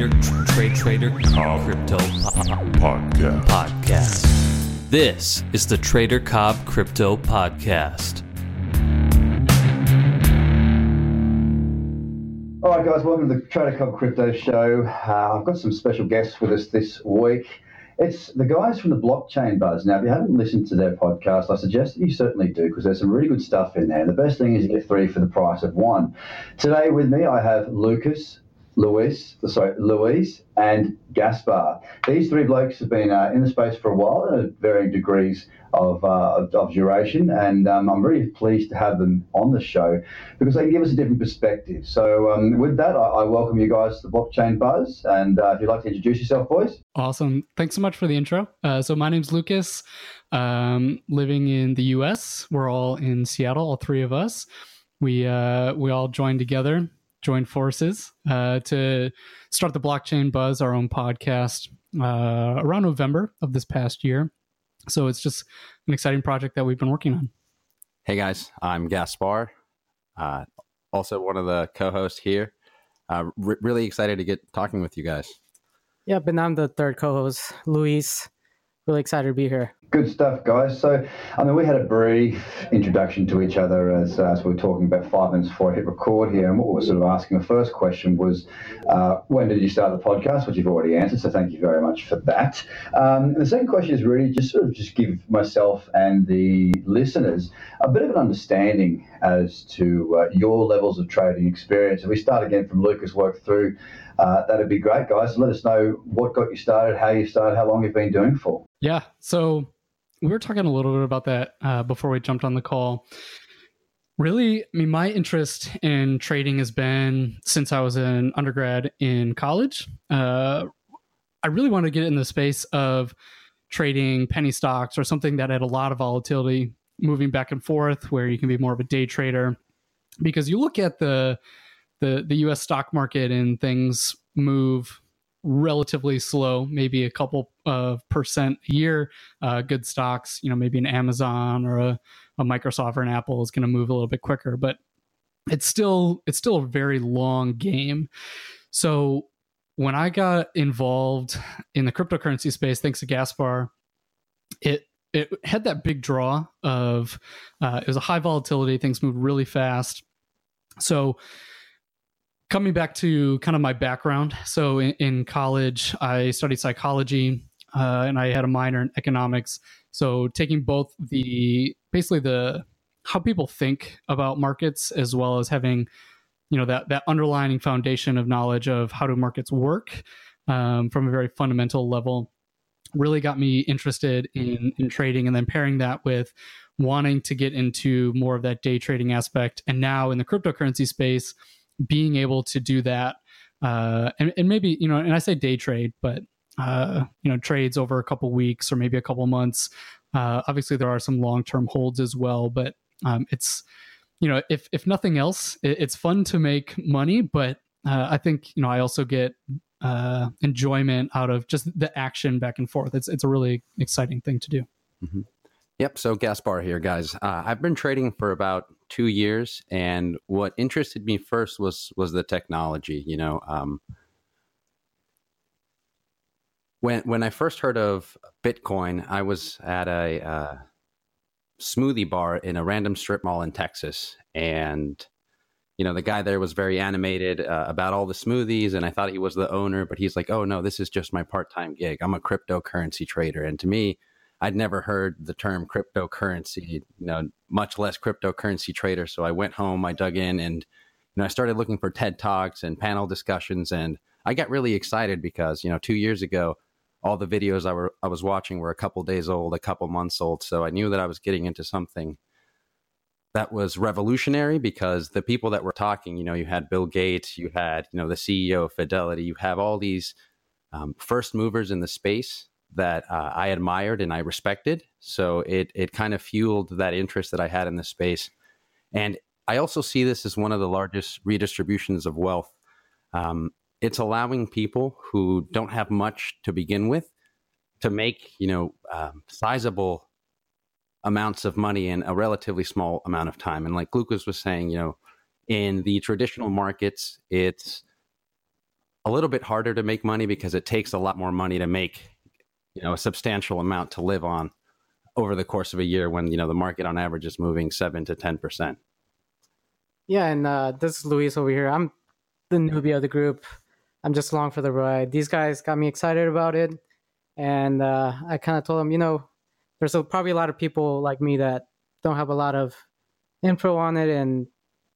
Trader, Trade Trader, Cobb Crypto po- Podcast. Podcast. This is the Trader Cobb Crypto Podcast. All right, guys, welcome to the Trader Cobb Crypto Show. Uh, I've got some special guests with us this week. It's the guys from the Blockchain Buzz. Now, if you haven't listened to their podcast, I suggest that you certainly do because there's some really good stuff in there. And the best thing is you get three for the price of one. Today with me, I have Lucas, Luis, sorry, Luis, and Gaspar. These three blokes have been uh, in the space for a while at varying degrees of, uh, of, duration, and um, I'm really pleased to have them on the show because they can give us a different perspective. So, um, with that, I, I welcome you guys to the Blockchain Buzz, and uh, if you'd like to introduce yourself, boys. Awesome. Thanks so much for the intro. Uh, so, my name's Lucas, um, living in the US. We're all in Seattle, all three of us. We, uh, we all joined together, joined forces uh, to start the Blockchain Buzz, our own podcast, uh, around November of this past year. So, it's just an exciting project that we've been working on. Hey guys, I'm Gaspar, uh, also one of the co-hosts here. Uh, re- really excited to get talking with you guys. Yep, and I'm the third co-host, Luis. Really excited to be here. Good stuff, guys. So, I mean, we had a brief introduction to each other as, as we were talking about five minutes before I hit record here. And what we were sort of asking the first question was, uh, when did you start the podcast? Which you've already answered. So, thank you very much for that. Um, the second question is really just sort of just give myself and the listeners a bit of an understanding as to uh, your levels of trading experience. If we start again from Lucas, work through, uh, that'd be great, guys. Let us know what got you started, how you started, how long you've been doing for. Yeah. So we were talking a little bit about that uh, before we jumped on the call. Really, I mean, my interest in trading has been since I was an undergrad in college. Uh, I really wanted to get in the space of trading penny stocks or something that had a lot of volatility moving back and forth, where you can be more of a day trader. Because you look at the the the U.S. stock market and things move relatively slow, maybe a couple of percent a year. Uh, good stocks, you know, maybe an Amazon or a, a Microsoft or an Apple is going to move a little bit quicker, but it's still it's still a very long game. So when I got involved in the cryptocurrency space, thanks to Gaspar, it it had that big draw of uh, it was a high volatility. Things moved really fast. So coming back to kind of my background. So in, in college i studied psychology uh, and i had a minor in economics. So taking both the basically the how people think about markets as well as having you know that that underlying foundation of knowledge of how do markets work um, from a very fundamental level really got me interested in in trading and then pairing that with wanting to get into more of that day trading aspect. And now in the cryptocurrency space being able to do that uh, and, and maybe you know and i say day trade but uh, you know trades over a couple weeks or maybe a couple months uh, obviously there are some long-term holds as well but um, it's you know if if nothing else it, it's fun to make money but uh, i think you know i also get uh, enjoyment out of just the action back and forth it's it's a really exciting thing to do Mm-hmm. Yep. So Gaspar here, guys. Uh, I've been trading for about two years, and what interested me first was was the technology. You know, um, when when I first heard of Bitcoin, I was at a uh, smoothie bar in a random strip mall in Texas, and you know the guy there was very animated uh, about all the smoothies, and I thought he was the owner, but he's like, "Oh no, this is just my part time gig. I'm a cryptocurrency trader," and to me. I'd never heard the term cryptocurrency, you know, much less cryptocurrency trader. So I went home, I dug in, and you know, I started looking for TED talks and panel discussions, and I got really excited because you know, two years ago, all the videos I were I was watching were a couple days old, a couple months old. So I knew that I was getting into something that was revolutionary because the people that were talking, you know, you had Bill Gates, you had you know the CEO of Fidelity, you have all these um, first movers in the space that uh, I admired and I respected. So it it kind of fueled that interest that I had in this space. And I also see this as one of the largest redistributions of wealth. Um, it's allowing people who don't have much to begin with to make you know um, sizable amounts of money in a relatively small amount of time. And like Lucas was saying, you know, in the traditional markets, it's a little bit harder to make money because it takes a lot more money to make you know a substantial amount to live on over the course of a year when you know the market on average is moving seven to ten percent. Yeah, and uh, this is Luis over here. I'm the newbie of the group. I'm just along for the ride. These guys got me excited about it, and uh, I kind of told them, you know, there's a, probably a lot of people like me that don't have a lot of info on it, and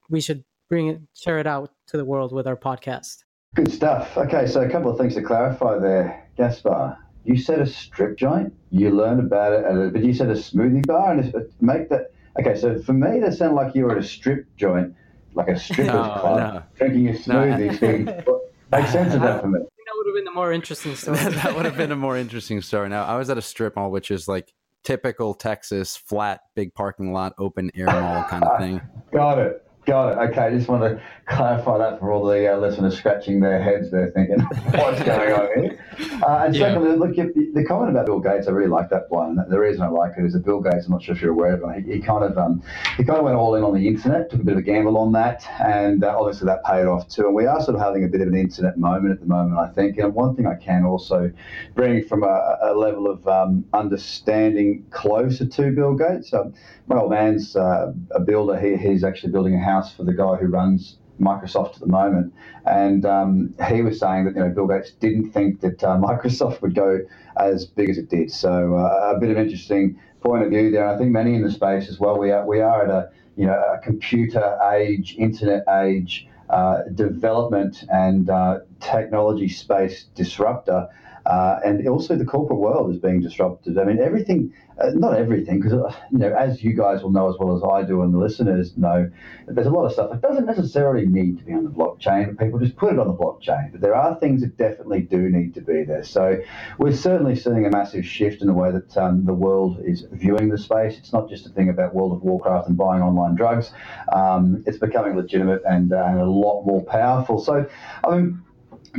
we should bring it, share it out to the world with our podcast. Good stuff. Okay, so a couple of things to clarify there, Gaspar. You said a strip joint. You learn about it, at a, but you said a smoothie bar, and make that. Okay, so for me, that sounded like you were at a strip joint, like a strippers No, club, no. drinking a smoothie. thinking, what- Makes sense of that for me. That would have been the more interesting story. that would have been a more interesting story. Now, I was at a strip mall, which is like typical Texas, flat, big parking lot, open air mall kind of thing. Got it. Got it. Okay, I just want to clarify that for all the uh, listeners scratching their heads They're thinking, what's going on here? Uh, and Yeah. secondly, look, if the, the comment about Bill Gates, I really like that one. The reason I like it is that Bill Gates, I'm not sure if you're aware of it, he, he kind of um, he kind of went all in on the internet, took a bit of a gamble on that, and uh, obviously that paid off too. And we are sort of having a bit of an internet moment at the moment, I think. And one thing I can also bring from a, a level of um, understanding closer to Bill Gates. Um, my old man's uh, a builder. He, he's actually building a house for the guy who runs Microsoft at the moment, and um, he was saying that you know Bill Gates didn't think that uh, Microsoft would go as big as it did. So uh, a bit of interesting point of view there. I think many in the space as well. We are we are at a you know a computer age, internet age. Uh, development and uh, technology space disruptor, uh, and also the corporate world is being disrupted. I mean, everything, uh, not everything, because you know, as you guys will know as well as I do, and the listeners know, there's a lot of stuff that doesn't necessarily need to be on the blockchain. People just put it on the blockchain. But there are things that definitely do need to be there. So we're certainly seeing a massive shift in the way that um, the world is viewing the space. It's not just a thing about World of Warcraft and buying online drugs. Um, it's becoming legitimate and, uh, and a lot more powerful. So, I mean.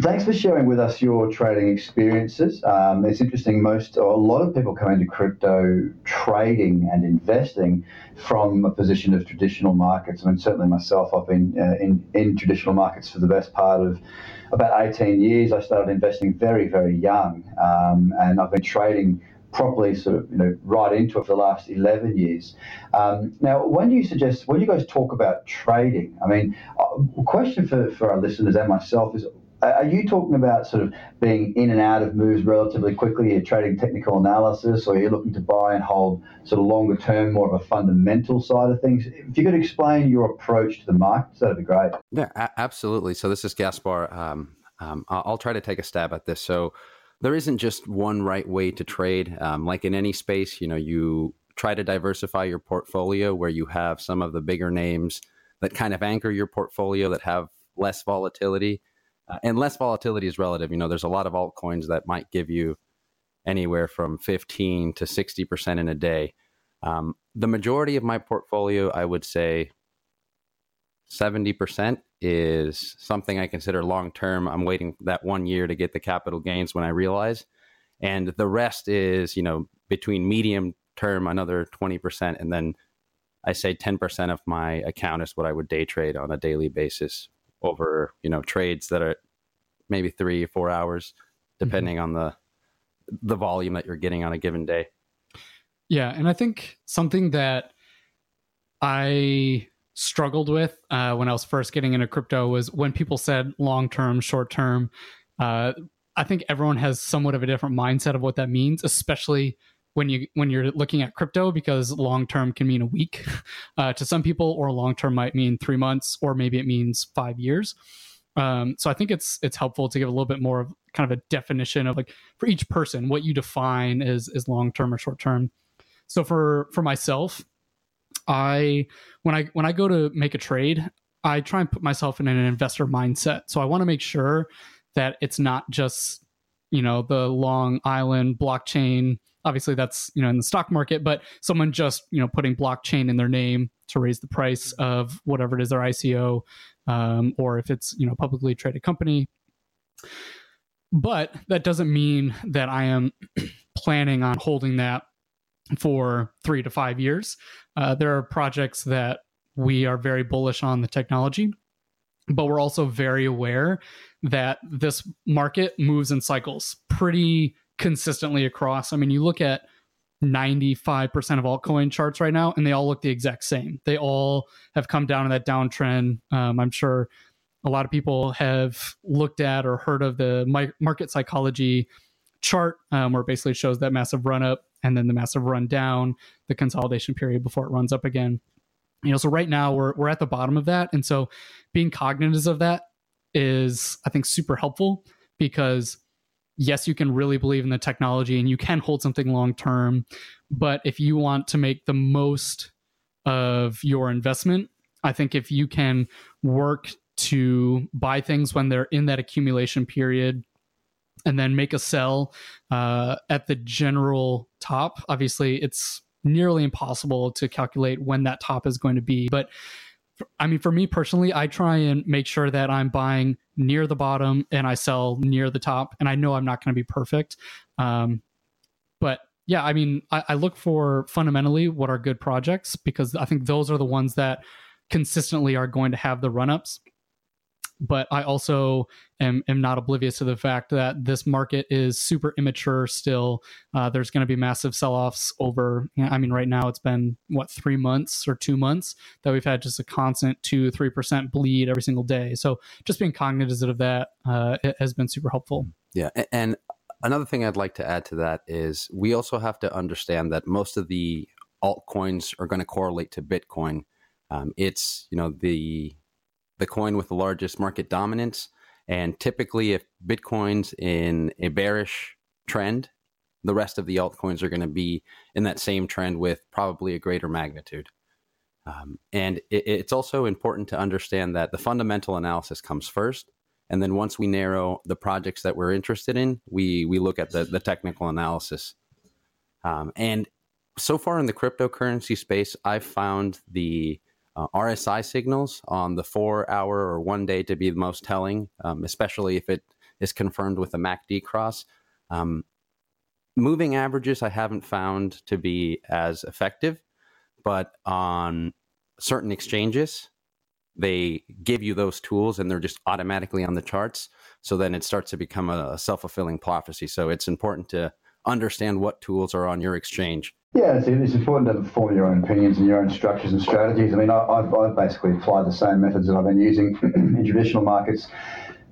Thanks for sharing with us your trading experiences. Um, it's interesting. Most or a lot of people come into crypto trading and investing from a position of traditional markets. I mean, certainly myself, I've been uh, in in traditional markets for the best part of about 18 years. I started investing very, very young, um, and I've been trading properly sort of you know right into it for the last 11 years um, now when you suggest when you guys talk about trading i mean a question for, for our listeners and myself is are you talking about sort of being in and out of moves relatively quickly? You're trading technical analysis, or you're looking to buy and hold sort of longer term, more of a fundamental side of things? If you could explain your approach to the markets, that'd be great. Yeah, a- absolutely. So this is Gaspar. Um, um, I'll, I'll try to take a stab at this. So there isn't just one right way to trade. Um, like in any space, you know, you try to diversify your portfolio where you have some of the bigger names that kind of anchor your portfolio that have less volatility. Uh, and less volatility is relative. You know, there's a lot of altcoins that might give you anywhere from 15 to 60% in a day. Um, the majority of my portfolio, I would say 70% is something I consider long term. I'm waiting that one year to get the capital gains when I realize. And the rest is, you know, between medium term, another 20%. And then I say 10% of my account is what I would day trade on a daily basis over, you know, trades that are maybe three or four hours, depending on the the volume that you're getting on a given day. Yeah, and I think something that I struggled with uh, when I was first getting into crypto was when people said long term, short term. Uh, I think everyone has somewhat of a different mindset of what that means, especially when you when you're looking at crypto, because long term can mean a week uh, to some people, or long term might mean three months, or maybe it means five years. Um, so I think it's it's helpful to give a little bit more of kind of a definition of like for each person what you define as as long term or short term. So for for myself, I when I when I go to make a trade, I try and put myself in an investor mindset. So I want to make sure that it's not just you know the Long Island blockchain. Obviously, that's you know in the stock market, but someone just you know putting blockchain in their name to raise the price of whatever it is their ICO, um, or if it's you know publicly traded company. But that doesn't mean that I am planning on holding that for three to five years. Uh, there are projects that we are very bullish on the technology, but we're also very aware that this market moves in cycles pretty consistently across. I mean, you look at 95% of altcoin charts right now, and they all look the exact same. They all have come down in that downtrend. Um, I'm sure a lot of people have looked at or heard of the market psychology chart, um, where it basically shows that massive run up and then the massive run down, the consolidation period before it runs up again. You know, so right now we're we're at the bottom of that, and so being cognizant of that is, I think, super helpful because yes, you can really believe in the technology and you can hold something long term. But if you want to make the most of your investment, I think if you can work to buy things when they're in that accumulation period and then make a sell uh, at the general top, obviously it's nearly impossible to calculate when that top is going to be. But I mean, for me personally, I try and make sure that I'm buying near the bottom and I sell near the top. And I know I'm not going to be perfect. Um, but yeah, I mean, I, I look for fundamentally what are good projects because I think those are the ones that consistently are going to have the run ups but I also am, am not oblivious to the fact that this market is super immature still. Uh, there's going to be massive sell offs over, I mean, right now it's been what, three months or two months that we've had just a constant two, 3% bleed every single day. So just being cognizant of that uh, has been super helpful. Yeah. And another thing I'd like to add to that is we also have to understand that most of the altcoins are going to correlate to Bitcoin. Um, it's, you know, the the coin with the largest market dominance. And typically, if Bitcoin's in a bearish trend, the rest of the altcoins are going to be in that same trend with probably a greater magnitude. Um, and it, it's also important to understand that the fundamental analysis comes first. And then once we narrow the projects that we're interested in, we, we look at the, the technical analysis. Um, and so far in the cryptocurrency space, I've found the uh, RSI signals on the four hour or one day to be the most telling, um, especially if it is confirmed with a MACD cross. Um, moving averages I haven't found to be as effective, but on certain exchanges, they give you those tools and they're just automatically on the charts. So then it starts to become a self fulfilling prophecy. So it's important to understand what tools are on your exchange yeah, it's, it's important to form your own opinions and your own structures and strategies. I mean, I, have I've basically applied the same methods that I've been using in traditional markets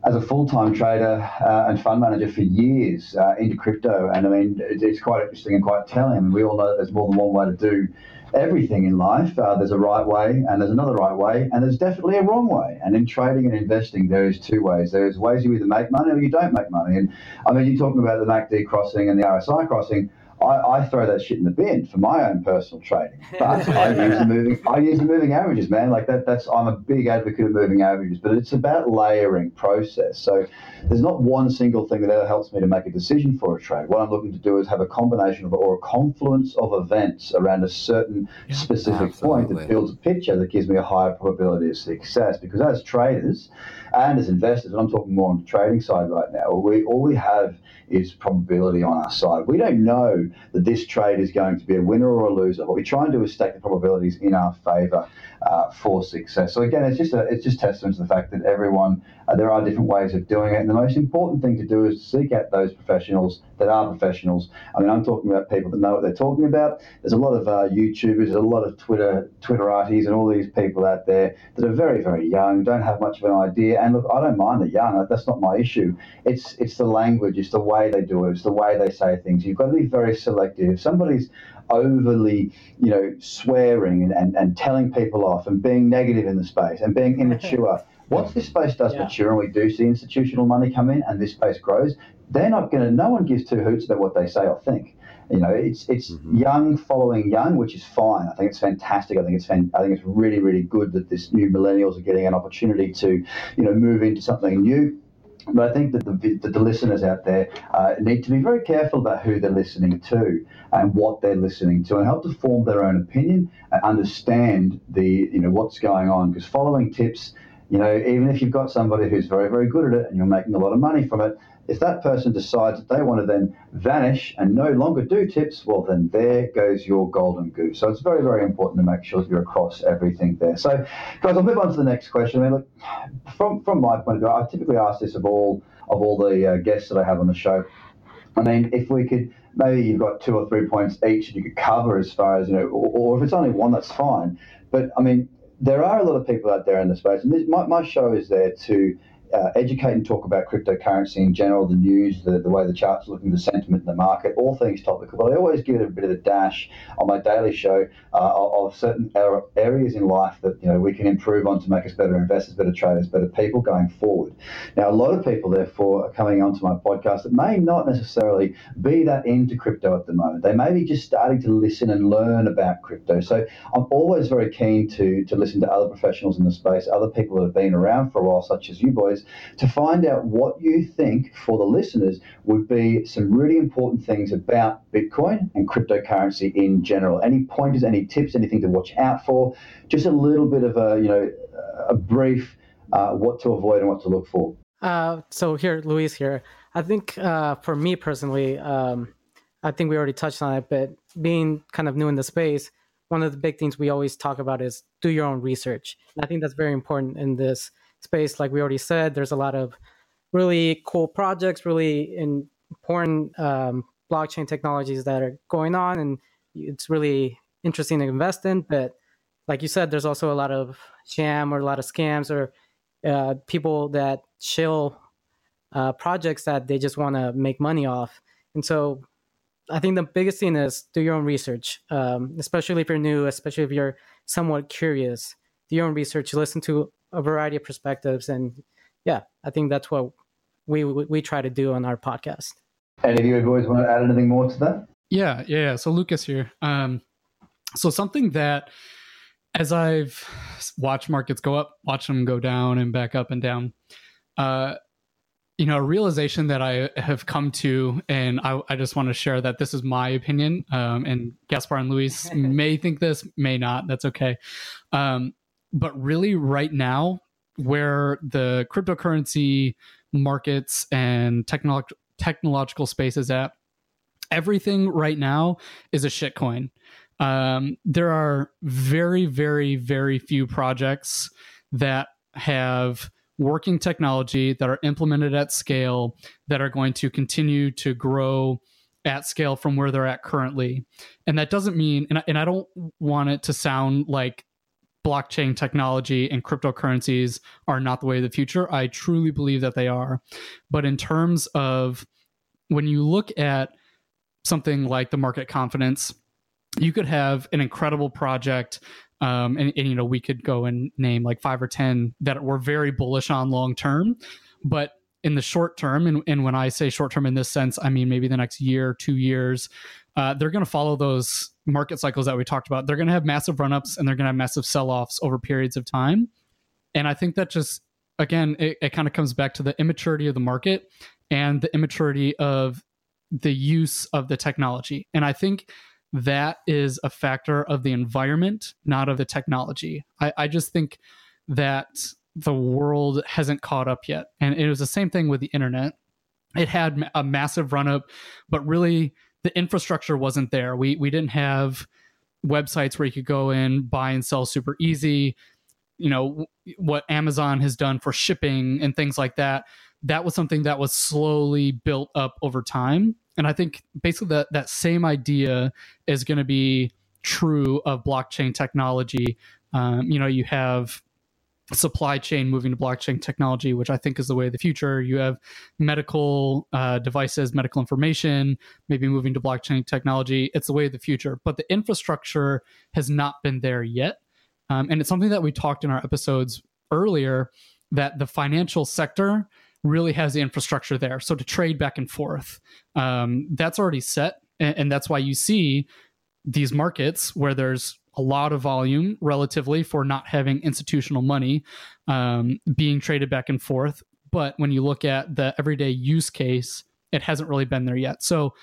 as a full-time trader uh, and fund manager for years uh, into crypto. And I mean, it's quite interesting and quite telling. we all know that there's more than one way to do everything in life. Uh, there's a right way and there's another right way, and there's definitely a wrong way. And in trading and investing, there is two ways. There's ways you either make money or you don't make money. And I mean, you're talking about the MACD crossing and the RSI crossing. I, I, throw that shit in the bin for my own personal trading. But I use the moving I use the moving averages, man. Like that that's I'm a big advocate of moving averages, but it's about layering process. So there's not one single thing that ever helps me to make a decision for a trade. What I'm looking to do is have a combination of or a confluence of events around a certain yeah, specific absolutely. point that builds a picture that gives me a higher probability of success. Because as traders and as investors, and I'm talking more on the trading side right now, we all we have is probability on our side. We don't know that this trade is going to be a winner or a loser. What we try and do is stake the probabilities in our favour uh, for success. So again, it's just a, it's just testament to the fact that everyone uh, there are different ways of doing it, and the most important thing to do is to seek out those professionals that are professionals. I mean, I'm talking about people that know what they're talking about. There's a lot of uh, YouTubers, there's a lot of Twitter Twitterati, and all these people out there that are very very young, don't have much of an idea. And look, I don't mind the young. That's not my issue. It's it's the language, it's the way they do it, it's the way they say things. You've got to be very selective. If somebody's overly, you know, swearing and, and, and telling people off and being negative in the space and being immature. Once this space does yeah. mature and we do see institutional money come in and this space grows, they're not going to, no one gives two hoots about what they say or think. You know, it's it's mm-hmm. young following young, which is fine. I think it's fantastic. I think it's fan, I think it's really really good that this new millennials are getting an opportunity to, you know, move into something new but I think that the, the listeners out there uh, need to be very careful about who they're listening to and what they're listening to, and help to form their own opinion and understand the you know what's going on. Because following tips, You know, even if you've got somebody who's very, very good at it and you're making a lot of money from it, if that person decides that they want to then vanish and no longer do tips, well, then there goes your golden goose. So it's very, very important to make sure that you're across everything there. So, guys, I'll move on to the next question. I mean, look, from from my point of view, I typically ask this of all of all the uh, guests that I have on the show. I mean, if we could maybe you've got two or three points each that you could cover as far as you know, or, or if it's only one, that's fine. But I mean, there are a lot of people out there in the space, and this, my, my show is there to uh, educate and talk about cryptocurrency in general, the news, the, the way the charts are looking, the sentiment in the market, all things topical. But I always give it a bit of a dash on my daily show uh, of certain areas in life that you know we can improve on to make us better investors, better traders, better people going forward. Now, a lot of people, therefore, are coming onto my podcast that may not necessarily be that into crypto at the moment. They may be just starting to listen and learn about crypto. So I'm always very keen to to listen to other professionals in the space, other people that have been around for a while, such as you boys to find out what you think for the listeners would be some really important things about Bitcoin and cryptocurrency in general. Any pointers, any tips, anything to watch out for? Just a little bit of a, you know, a brief uh, what to avoid and what to look for. Uh, so here, Luis here. I think uh, for me personally, um, I think we already touched on it, but being kind of new in the space, one of the big things we always talk about is do your own research. And I think that's very important in this space, like we already said, there's a lot of really cool projects, really important um, blockchain technologies that are going on, and it's really interesting to invest in. But like you said, there's also a lot of sham or a lot of scams or uh, people that chill uh, projects that they just want to make money off. And so I think the biggest thing is do your own research, um, especially if you're new, especially if you're somewhat curious. Do your own research. Listen to a variety of perspectives, and yeah, I think that's what we we try to do on our podcast. Any of you boys want to add anything more to that? Yeah, yeah. So Lucas here. Um, so something that as I've watched markets go up, watch them go down and back up and down, uh, you know, a realization that I have come to, and I, I just want to share that this is my opinion. Um, and Gaspar and Luis may think this, may not. That's okay. Um, but really right now where the cryptocurrency markets and technolo- technological space is at everything right now is a shitcoin. Um, there are very very very few projects that have working technology that are implemented at scale that are going to continue to grow at scale from where they're at currently. And that doesn't mean and I, and I don't want it to sound like blockchain technology and cryptocurrencies are not the way of the future. I truly believe that they are. But in terms of when you look at something like the market confidence, you could have an incredible project. Um, and, and, you know, we could go and name like five or 10 that we're very bullish on long term. But in the short term, and, and when I say short term in this sense, I mean maybe the next year, two years, uh, they're going to follow those market cycles that we talked about. They're going to have massive run ups and they're going to have massive sell offs over periods of time. And I think that just, again, it, it kind of comes back to the immaturity of the market and the immaturity of the use of the technology. And I think that is a factor of the environment, not of the technology. I, I just think that the world hasn't caught up yet. And it was the same thing with the internet. It had a massive run up, but really the infrastructure wasn't there. We we didn't have websites where you could go in, buy and sell super easy. You know what Amazon has done for shipping and things like that. That was something that was slowly built up over time, and I think basically that that same idea is going to be true of blockchain technology. Um, you know, you have supply chain moving to blockchain technology, which I think is the way of the future. You have medical uh, devices, medical information, maybe moving to blockchain technology. It's the way of the future, but the infrastructure has not been there yet. Um, and it's something that we talked in our episodes earlier that the financial sector really has the infrastructure there. So to trade back and forth, um, that's already set. And, and that's why you see these markets where there's a lot of volume relatively for not having institutional money um, being traded back and forth. But when you look at the everyday use case, it hasn't really been there yet. So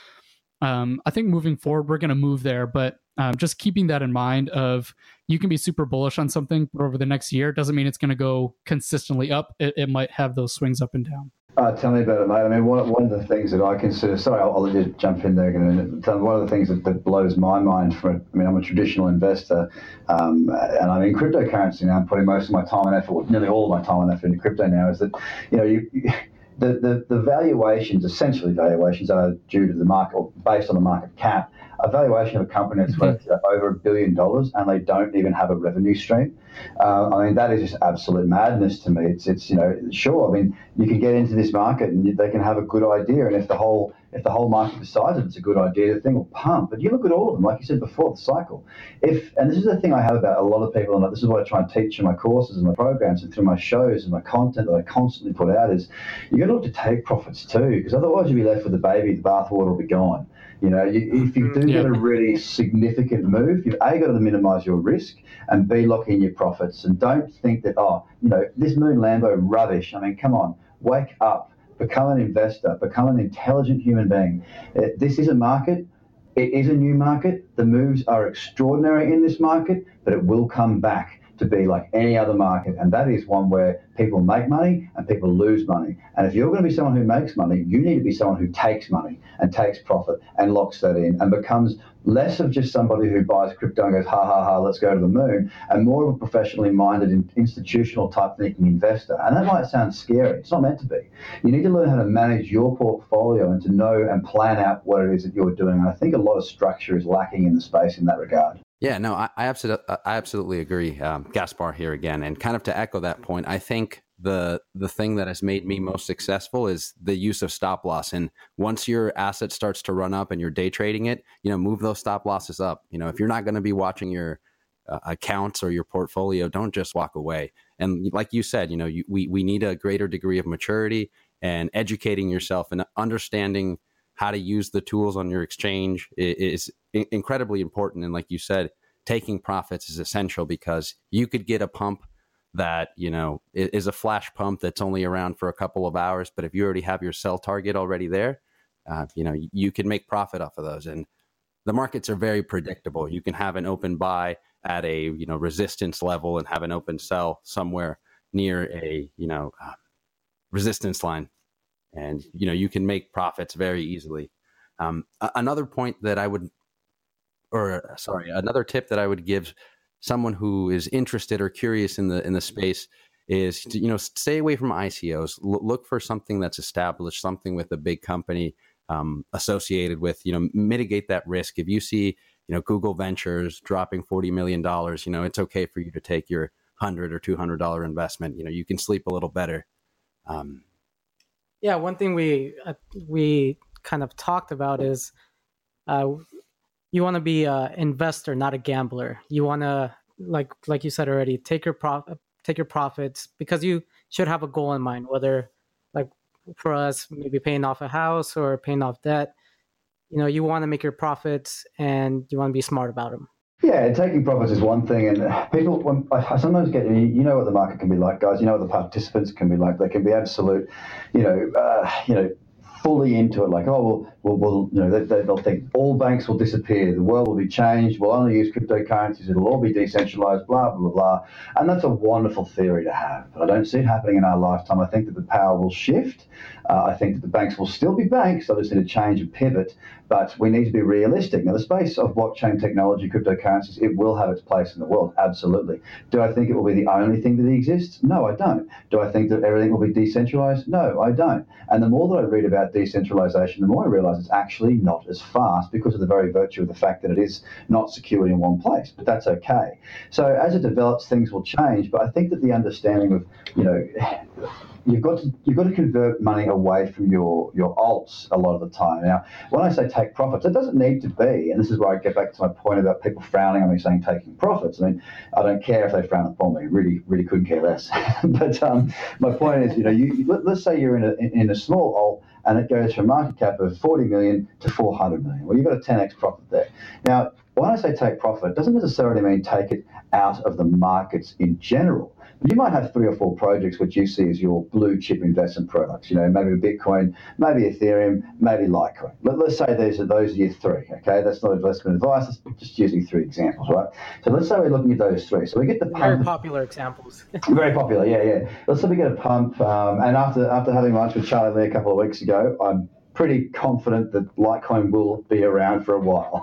um, I think moving forward, we're going to move there. But um, just keeping that in mind of you can be super bullish on something, but over the next year doesn't mean it's going to go consistently up. It, it might have those swings up and down. Uh, tell me about it, mate. I mean, one, one of the things that I consider, sorry, I'll, I'll you jump in there in a minute. One of the things that, that blows my mind from, I mean, I'm a traditional investor um, and I'm in cryptocurrency now. I'm putting most of my time and effort, nearly all of my time and effort into crypto now, is that, you know, you, the, the, the valuations, essentially valuations, are due to the market or based on the market cap a valuation of a company that's worth mm-hmm. over a billion dollars and they don't even have a revenue stream. Uh, I mean, that is just absolute madness to me. It's, it's, you know, sure. I mean, you can get into this market and they can have a good idea, and if the whole if the whole market decides it's a good idea, the thing will pump. But you look at all of them, like you said before, the cycle. If and this is the thing I have about a lot of people, and this is what I try and teach in my courses and my programs and through my shows and my content that I constantly put out is you got to look to take profits too, because otherwise you'll be left with the baby, the bathwater will be gone. You know, you, if you do mm-hmm. get a really significant move, you've A, got to minimize your risk and B, lock in your profits. And don't think that, oh, you know, this Moon Lambo rubbish. I mean, come on, wake up, become an investor, become an intelligent human being. Uh, this is a market. It is a new market. The moves are extraordinary in this market, but it will come back to be like any other market, and that is one where people make money and people lose money. And if you're going to be someone who makes money, you need to be someone who takes money and takes profit and locks that in and becomes less of just somebody who buys crypto and goes, ha ha ha, let's go to the moon, and more of a professionally minded, institutional type thinking investor. And that might sound scary. It's not meant to be. You need to learn how to manage your portfolio and to know and plan out what it is that you're doing. And I think a lot of structure is lacking in the space in that regard. Yeah, no, I, I absolutely, I absolutely agree. Um, Gaspar here again, and kind of to echo that point, I think the the thing that has made me most successful is the use of stop loss. And once your asset starts to run up and you're day trading it, you know, move those stop losses up. You know, if you're not going to be watching your uh, accounts or your portfolio, don't just walk away. And like you said, you know, you, we we need a greater degree of maturity and educating yourself and understanding how to use the tools on your exchange is, incredibly important. And like you said, taking profits is essential because you could get a pump that you know is a flash pump that's only around for a couple of hours but if you already have your sell target already there uh, you know you can make profit off of those. And the markets are very predictable. You can have an open buy at a you know resistance level and have an open sell somewhere near a you know uh, resistance line and you know you can make profits very easily. Um, another point that I would, or sorry, another tip that I would give someone who is interested or curious in the in the space is to, you know stay away from ICOs. L- look for something that's established, something with a big company um, associated with. You know, mitigate that risk. If you see you know Google Ventures dropping forty million dollars, you know it's okay for you to take your hundred or two hundred dollar investment. You know, you can sleep a little better. Um, yeah, one thing we uh, we kind of talked about is uh, you want to be an investor, not a gambler. You want to like like you said already, take your prof- take your profits because you should have a goal in mind. Whether like for us, maybe paying off a house or paying off debt. You know, you want to make your profits and you want to be smart about them. Yeah, taking profits is one thing, and people. When, I sometimes get you know what the market can be like, guys. You know what the participants can be like. They can be absolute, you know, uh, you know, fully into it, like, oh, well, well, well you know, they, will think all banks will disappear, the world will be changed, we'll only use cryptocurrencies, it'll all be decentralized, blah, blah, blah. And that's a wonderful theory to have, but I don't see it happening in our lifetime. I think that the power will shift. Uh, I think that the banks will still be banks, they'll just need to change and pivot, but we need to be realistic. Now, the space of blockchain technology, cryptocurrencies, it will have its place in the world, absolutely. Do I think it will be the only thing that exists? No, I don't. Do I think that everything will be decentralized? No, I don't. And the more that I read about decentralization, the more I realize it's actually not as fast because of the very virtue of the fact that it is not secured in one place. But that's okay. So as it develops, things will change. But I think that the understanding of, you know, you've got to you've got to convert money away from your your alts a lot of the time. Now, when I say take profits, it doesn't need to be, and this is where I get back to my point about people frowning on me saying taking profits. I mean, I don't care if they frown upon me. Really, really couldn't care less. but um, my point is, you know, you let, us say you're in a in a small alt and it goes from market cap of 40 million to 400 million. Well, you've got a 10x profit there. Now, when I say take profit, it doesn't necessarily mean take it out of the markets in general You might have three or four projects which you see as your blue chip investment products. You know, maybe Bitcoin, maybe Ethereum, maybe Litecoin. Let, us say those are those are your three. Okay, that's not investment advice. That's just using three examples, right? So let's say we're looking at those three. So we get the pump. Very popular examples. very popular, yeah, yeah. Let's say we get a pump, um, and after after having lunch with Charlie Lee a couple of weeks ago, I'm pretty confident that Litecoin will be around for a while.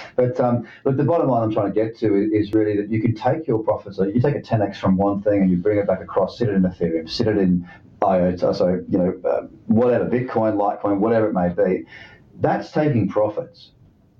but um, but the bottom line I'm trying to get to is, really that you can take your profits. So you take a 10x from one thing and you bring it back across, sit it in Ethereum, sit it in IOTA, so you know uh, whatever Bitcoin, Litecoin, whatever it may be. That's taking profits.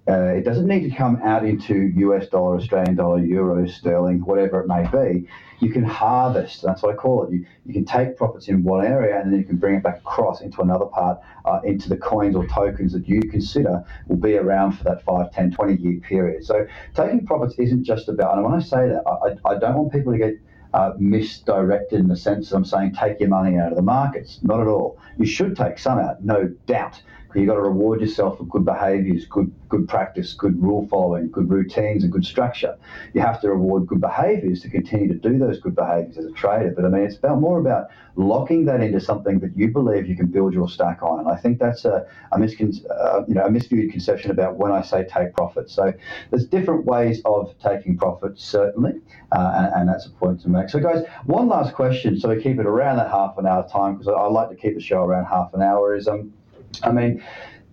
Uh, it doesn't need to come out into US dollar, Australian dollar, euros, sterling, whatever it may be. You can harvest. That's what I call it. You, you can take profits in one area and then you can bring it back across into another part, uh, into the coins or tokens that you consider will be around for that 5, 10, 20 year period. So taking profits isn't just about, and when I say that, I, I don't want people to get uh, misdirected in the sense that I'm saying take your money out of the markets. Not at all. You should take some out, no doubt. You've got to reward yourself for good behaviours, good good practice, good rule following, good routines, and good structure. You have to reward good behaviours to continue to do those good behaviours as a trader. But I mean, it's about more about locking that into something that you believe you can build your stack on. And I think that's a, a, miscon- uh, you know, a misviewed conception about when I say take profits. So there's different ways of taking profits, certainly, uh, and, and, that's a point to make. So, guys, one last question, so we keep it around that half an hour time because I, I like to keep the show around half an hour. Is um I mean,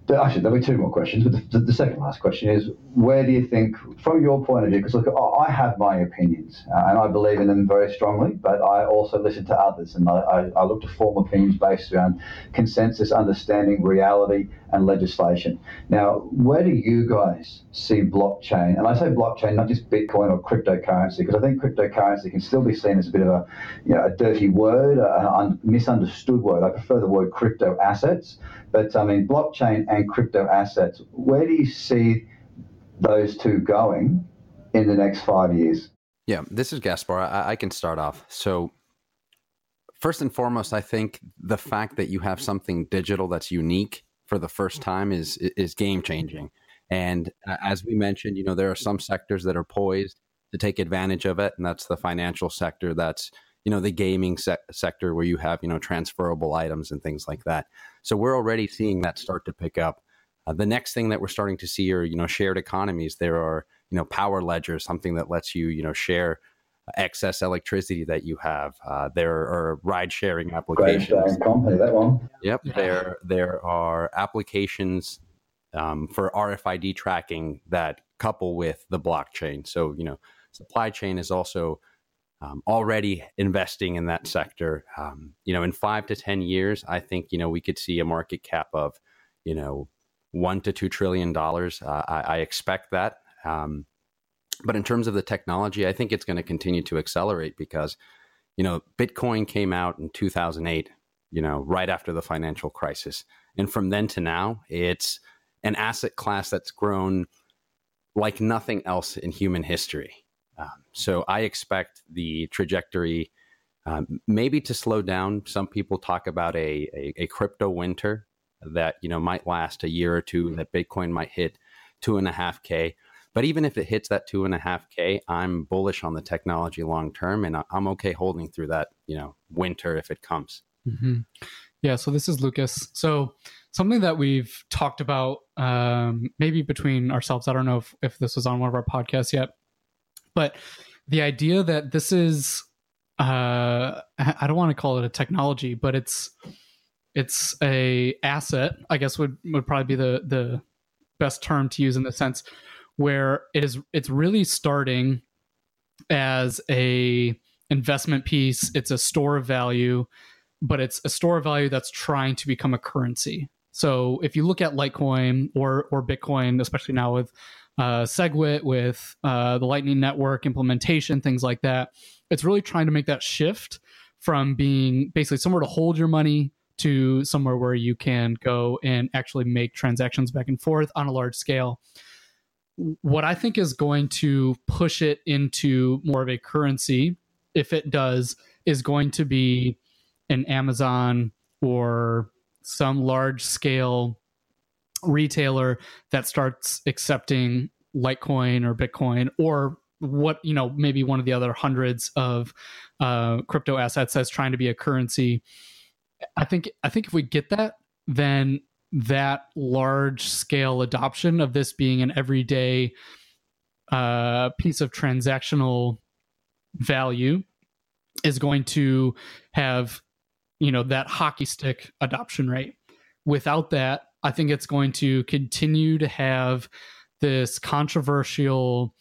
actually, there'll be two more questions, but the, the, second last question is where do you think, from your point of view, because look, I have my opinions uh, and I believe in them very strongly, but I also listen to others and I, I, look to form opinions based around consensus, understanding, reality, and legislation. Now, where do you guys see blockchain? And I say blockchain, not just Bitcoin or cryptocurrency, because I think cryptocurrency can still be seen as a bit of a, you know, a dirty word, a misunderstood word. I prefer the word crypto assets, but I mean, blockchain and crypto assets, where do you see those two going in the next five years? Yeah, this is Gaspar. I, I can start off. So, first and foremost, I think the fact that you have something digital that's unique for the first time is is game changing. And as we mentioned, you know, there are some sectors that are poised to take advantage of it, and that's the financial sector. That's you know the gaming se- sector where you have you know transferable items and things like that. So we're already seeing that start to pick up. Uh, the next thing that we're starting to see are you know shared economies. There are you know power ledgers, something that lets you you know share excess electricity that you have. Uh, there are ride sharing applications. company, that one. Yep. Yeah. There there are applications um, for RFID tracking that couple with the blockchain. So you know, supply chain is also um, already investing in that sector. Um, you know, in five to ten years, I think you know we could see a market cap of you know one to two trillion dollars. Uh, I, I, expect that. Um, but in terms of the technology, I think it's going to continue to accelerate because you know Bitcoin came out in 2008. You know, right after the financial crisis, and from then to now, it's an asset class that's grown like nothing else in human history. Um, so I expect the trajectory um, maybe to slow down. Some people talk about a, a, a, crypto winter that you know might last a year or two. That Bitcoin might hit two and a half k. But even if it hits that two and a half k, I'm bullish on the technology long term, and I'm okay holding through that you know winter if it comes. Mm-hmm. Yeah. So this is Lucas. So something that we've talked about um, maybe between ourselves. I don't know if, if this was on one of our podcasts yet, but the idea that this is uh, I don't want to call it a technology, but it's it's a asset. I guess would would probably be the the best term to use in the sense where it is it's really starting as a investment piece. It's a store of value, but it's a store of value that's trying to become a currency. So if you look at Litecoin or or Bitcoin, especially now with uh, SegWit, with uh, the Lightning Network implementation, things like that. It's really trying to make that shift from being basically somewhere to hold your money to somewhere where you can go and actually make transactions back and forth on a large scale. What I think is going to push it into more of a currency, if it does, is going to be an Amazon or some large scale retailer that starts accepting Litecoin or Bitcoin or what you know maybe one of the other hundreds of uh, crypto assets that's trying to be a currency. I think I think if we get that, then that large scale adoption of this being an everyday uh, piece of transactional value is going to have you know that hockey stick adoption rate. Without that i think it's going to continue to have this controversial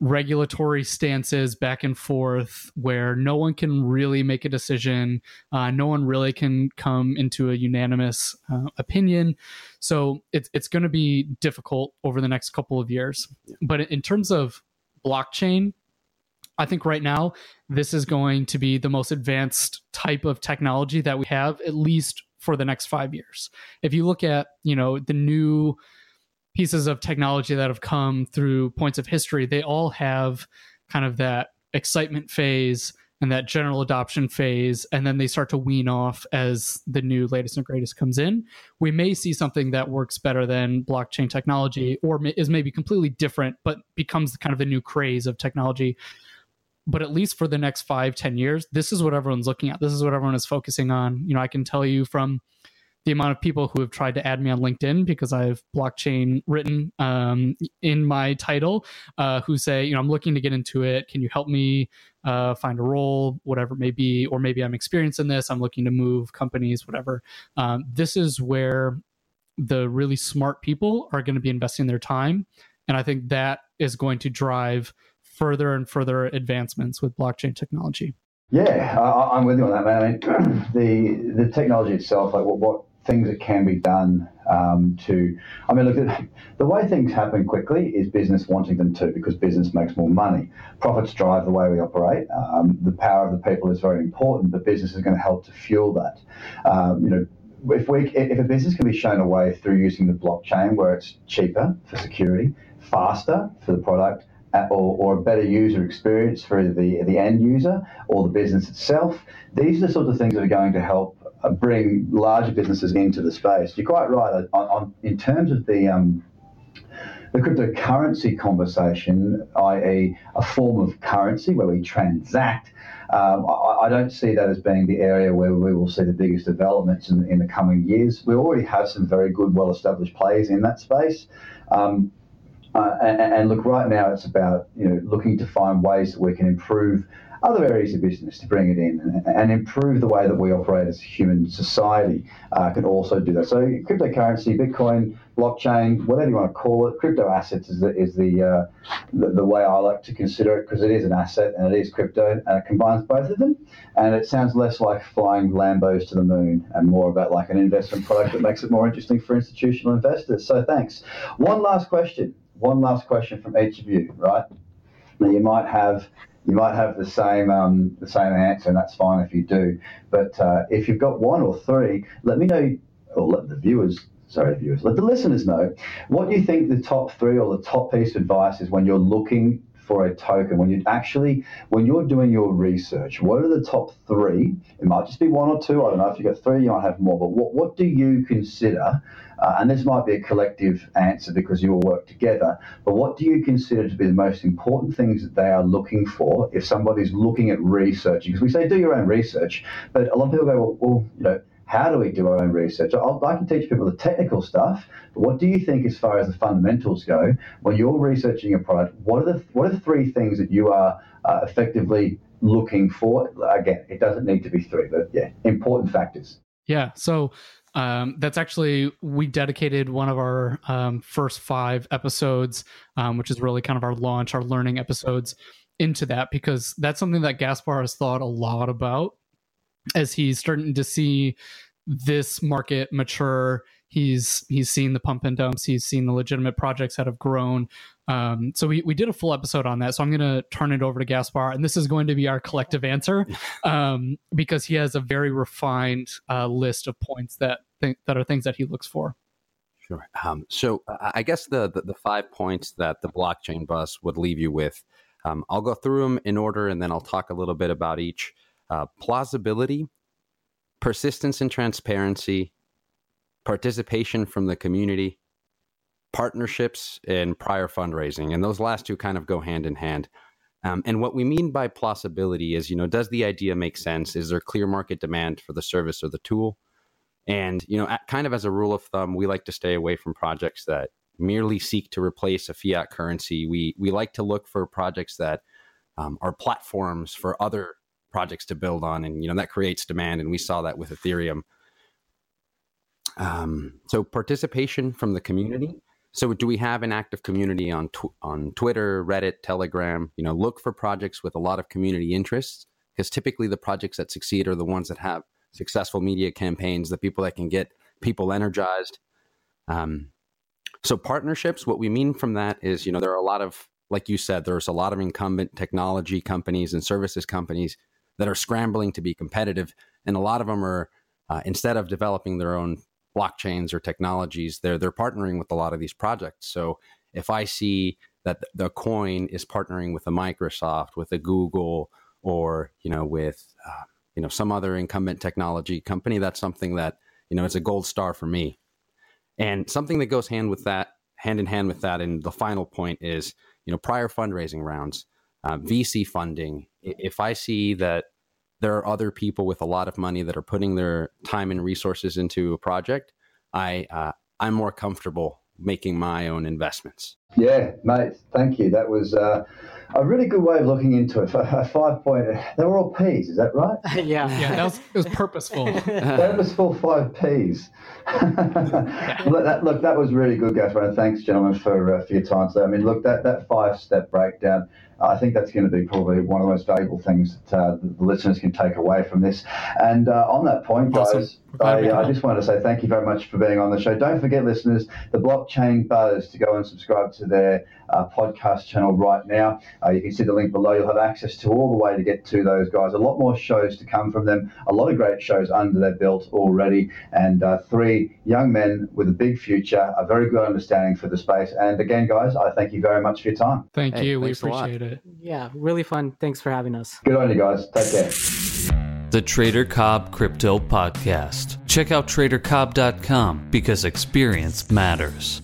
regulatory stances back and forth where no one can really make a decision. Uh, no one really can come into a unanimous uh, opinion. So it's, it's going to be difficult over the next couple of years. But in terms of blockchain I think right now this is going to be the most advanced type of technology that we have, at least for the next five years. If you look at, you know, the new pieces of technology that have come through points of history, they all have kind of that excitement phase and that general adoption phase, and then they start to wean off as the new latest and greatest comes in. We may see something that works better than blockchain technology, or is maybe completely different, but becomes kind of the new craze of technology but at least for the next five, ten years, this is what everyone's looking at. This is what everyone is focusing on. You know, I can tell you from the amount of people who have tried to add me on LinkedIn because I have blockchain written um, in my title, uh, who say, you know, I'm looking to get into it. Can you help me uh, find a role, whatever it may be, or maybe I'm experienced in this. I'm looking to move companies, whatever. Um, this is where the really smart people are going to be investing their time, and I think that is going to drive further and further advancements with blockchain technology. Yeah, I, am with you on that, man. I mean, the the technology itself, like what, what things that can be done um, to, I mean, look, the way things happen quickly is business wanting them to because business makes more money. Profits drive the way we operate. Um, the power of the people is very important, but business is going to help to fuel that. Um, you know, if we if a business can be shown a way through using the blockchain where it's cheaper for security, faster for the product, or, or, a better user experience for the, the end user or the business itself. These are the sorts of things that are going to help bring larger businesses into the space. You're quite right. On, on in terms of the um, the cryptocurrency conversation, i.e., a form of currency where we transact, um, I, I, don't see that as being the area where we will see the biggest developments in, in the coming years. We already have some very good, well established players in that space. Um, uh, and, and, look, right now it's about you know looking to find ways that we can improve other areas of business to bring it in and, improve the way that we operate as a human society. Uh, can also do that. So cryptocurrency, Bitcoin, blockchain, whatever you want to call it, crypto assets is the is the uh, the, the, way I like to consider it because it is an asset and it is crypto and it combines both of them. And it sounds less like flying Lambos to the moon and more about like an investment product that makes it more interesting for institutional investors. So thanks. One last question one last question from each of you, right? Now you might have you might have the same um, the same answer, and that's fine if you do. But uh, if you've got one or three, let me know, or let the viewers, sorry, viewers, let the listeners know what you think the top three or the top piece of advice is when you're looking for a token. When you actually when you're doing your research what are the top three? It might just be one or two. I don't know. If you've got three you might have more. But what, what do you consider uh, and this might be a collective answer because you all work together but what do you consider to be the most important things that they are looking for if somebody's looking at researching because we say do your own research but a lot of people go well, well you know how do we do our own research? I'll, i can teach people the technical stuff, but what do you think as far as the fundamentals go when you're researching a product? What are the what are the three things that you are uh, effectively looking for? Again, it doesn't need to be three, but yeah, important factors. Yeah. So um, that's actually we dedicated one of our um, first five episodes, um, which is really kind of our launch, our learning episodes into that because that's something that Gaspar has thought a lot about as he's starting to see this market mature he's he's seen the pump and dumps he's seen the legitimate projects that have grown. Um, so we, we did a full episode on that. So i'm going to turn it over to gaspar and this is going to be our collective answer um, because he has a very refined uh, list of points that th- that are things that he looks for. Sure. Um, so uh, i guess the, the, the five points that the Blockchain Buzz would leave you with um, i'll go through them in order and then i'll talk a little bit about each uh, plausibility, persistence and transparency, participation from the community, partnerships and prior fundraising, and those last two kind of go hand in hand. Um, and what we mean by plausibility is, you know, does the idea make sense? Is there clear market demand for the service or the tool? And you know, at, kind of as a rule of thumb, we like to stay away from projects that merely seek to replace a fiat currency. We we like to look for projects that um, are platforms for other projects to build on, and you know that creates demand. And we saw that with Ethereum. Um, so participation from the community. So do we have an active community on tw- on Twitter, Reddit, Telegram? You know, look for projects with a lot of community interests because typically the projects that succeed are the ones that have successful media campaigns, the people that can get people energized. Um, so partnerships, what we mean from that is, you know, there are a lot of, like you said, there's a lot of incumbent technology companies and services companies that are scrambling to be competitive, and a lot of them are uh, instead of developing their own blockchains or technologies, they're they're partnering with a lot of these projects. So if I see that the coin is partnering with a Microsoft, with a Google, or you know with uh, you know some other incumbent technology company, that's something that you know it's a gold star for me. And something that goes hand with that, hand in hand with that, and the final point is you know prior fundraising rounds, uh, VC funding. If I see that there are other people with a lot of money that are putting their time and resources into a project, I uh, I'm more comfortable making my own investments. Yeah, mate. Thank you. That was uh, a really good way of looking into it. A five point. They were all P's. Is that right? yeah. Yeah, that was it was purposeful. purposeful five P's. look, that, look, that was really good, Gaspar. And thanks, gentlemen, for uh, for your time today. I mean, look, that that five step breakdown I think that's going to be probably one of the most valuable things that uh, the listeners can take away from this. And uh, on that point, guys, awesome. I, I, just wanted to say thank you very much for being on the show. Don't forget, listeners, the Blockchain Buzz to go and subscribe to their uh, podcast channel right now. Uh, you can see the link below. You'll have access to all the way to get to those guys. A lot more shows to come from them. A lot of great shows under their belt already, and uh, three young men with a big future, a very good understanding for the space. And again, guys, I thank you very much for your time. Thank hey, you. We appreciate it. Yeah, really fun. Thanks for having us. Good on you guys. Take care. The Trader Cobb Crypto Podcast. Check out tradercobb.com because experience matters.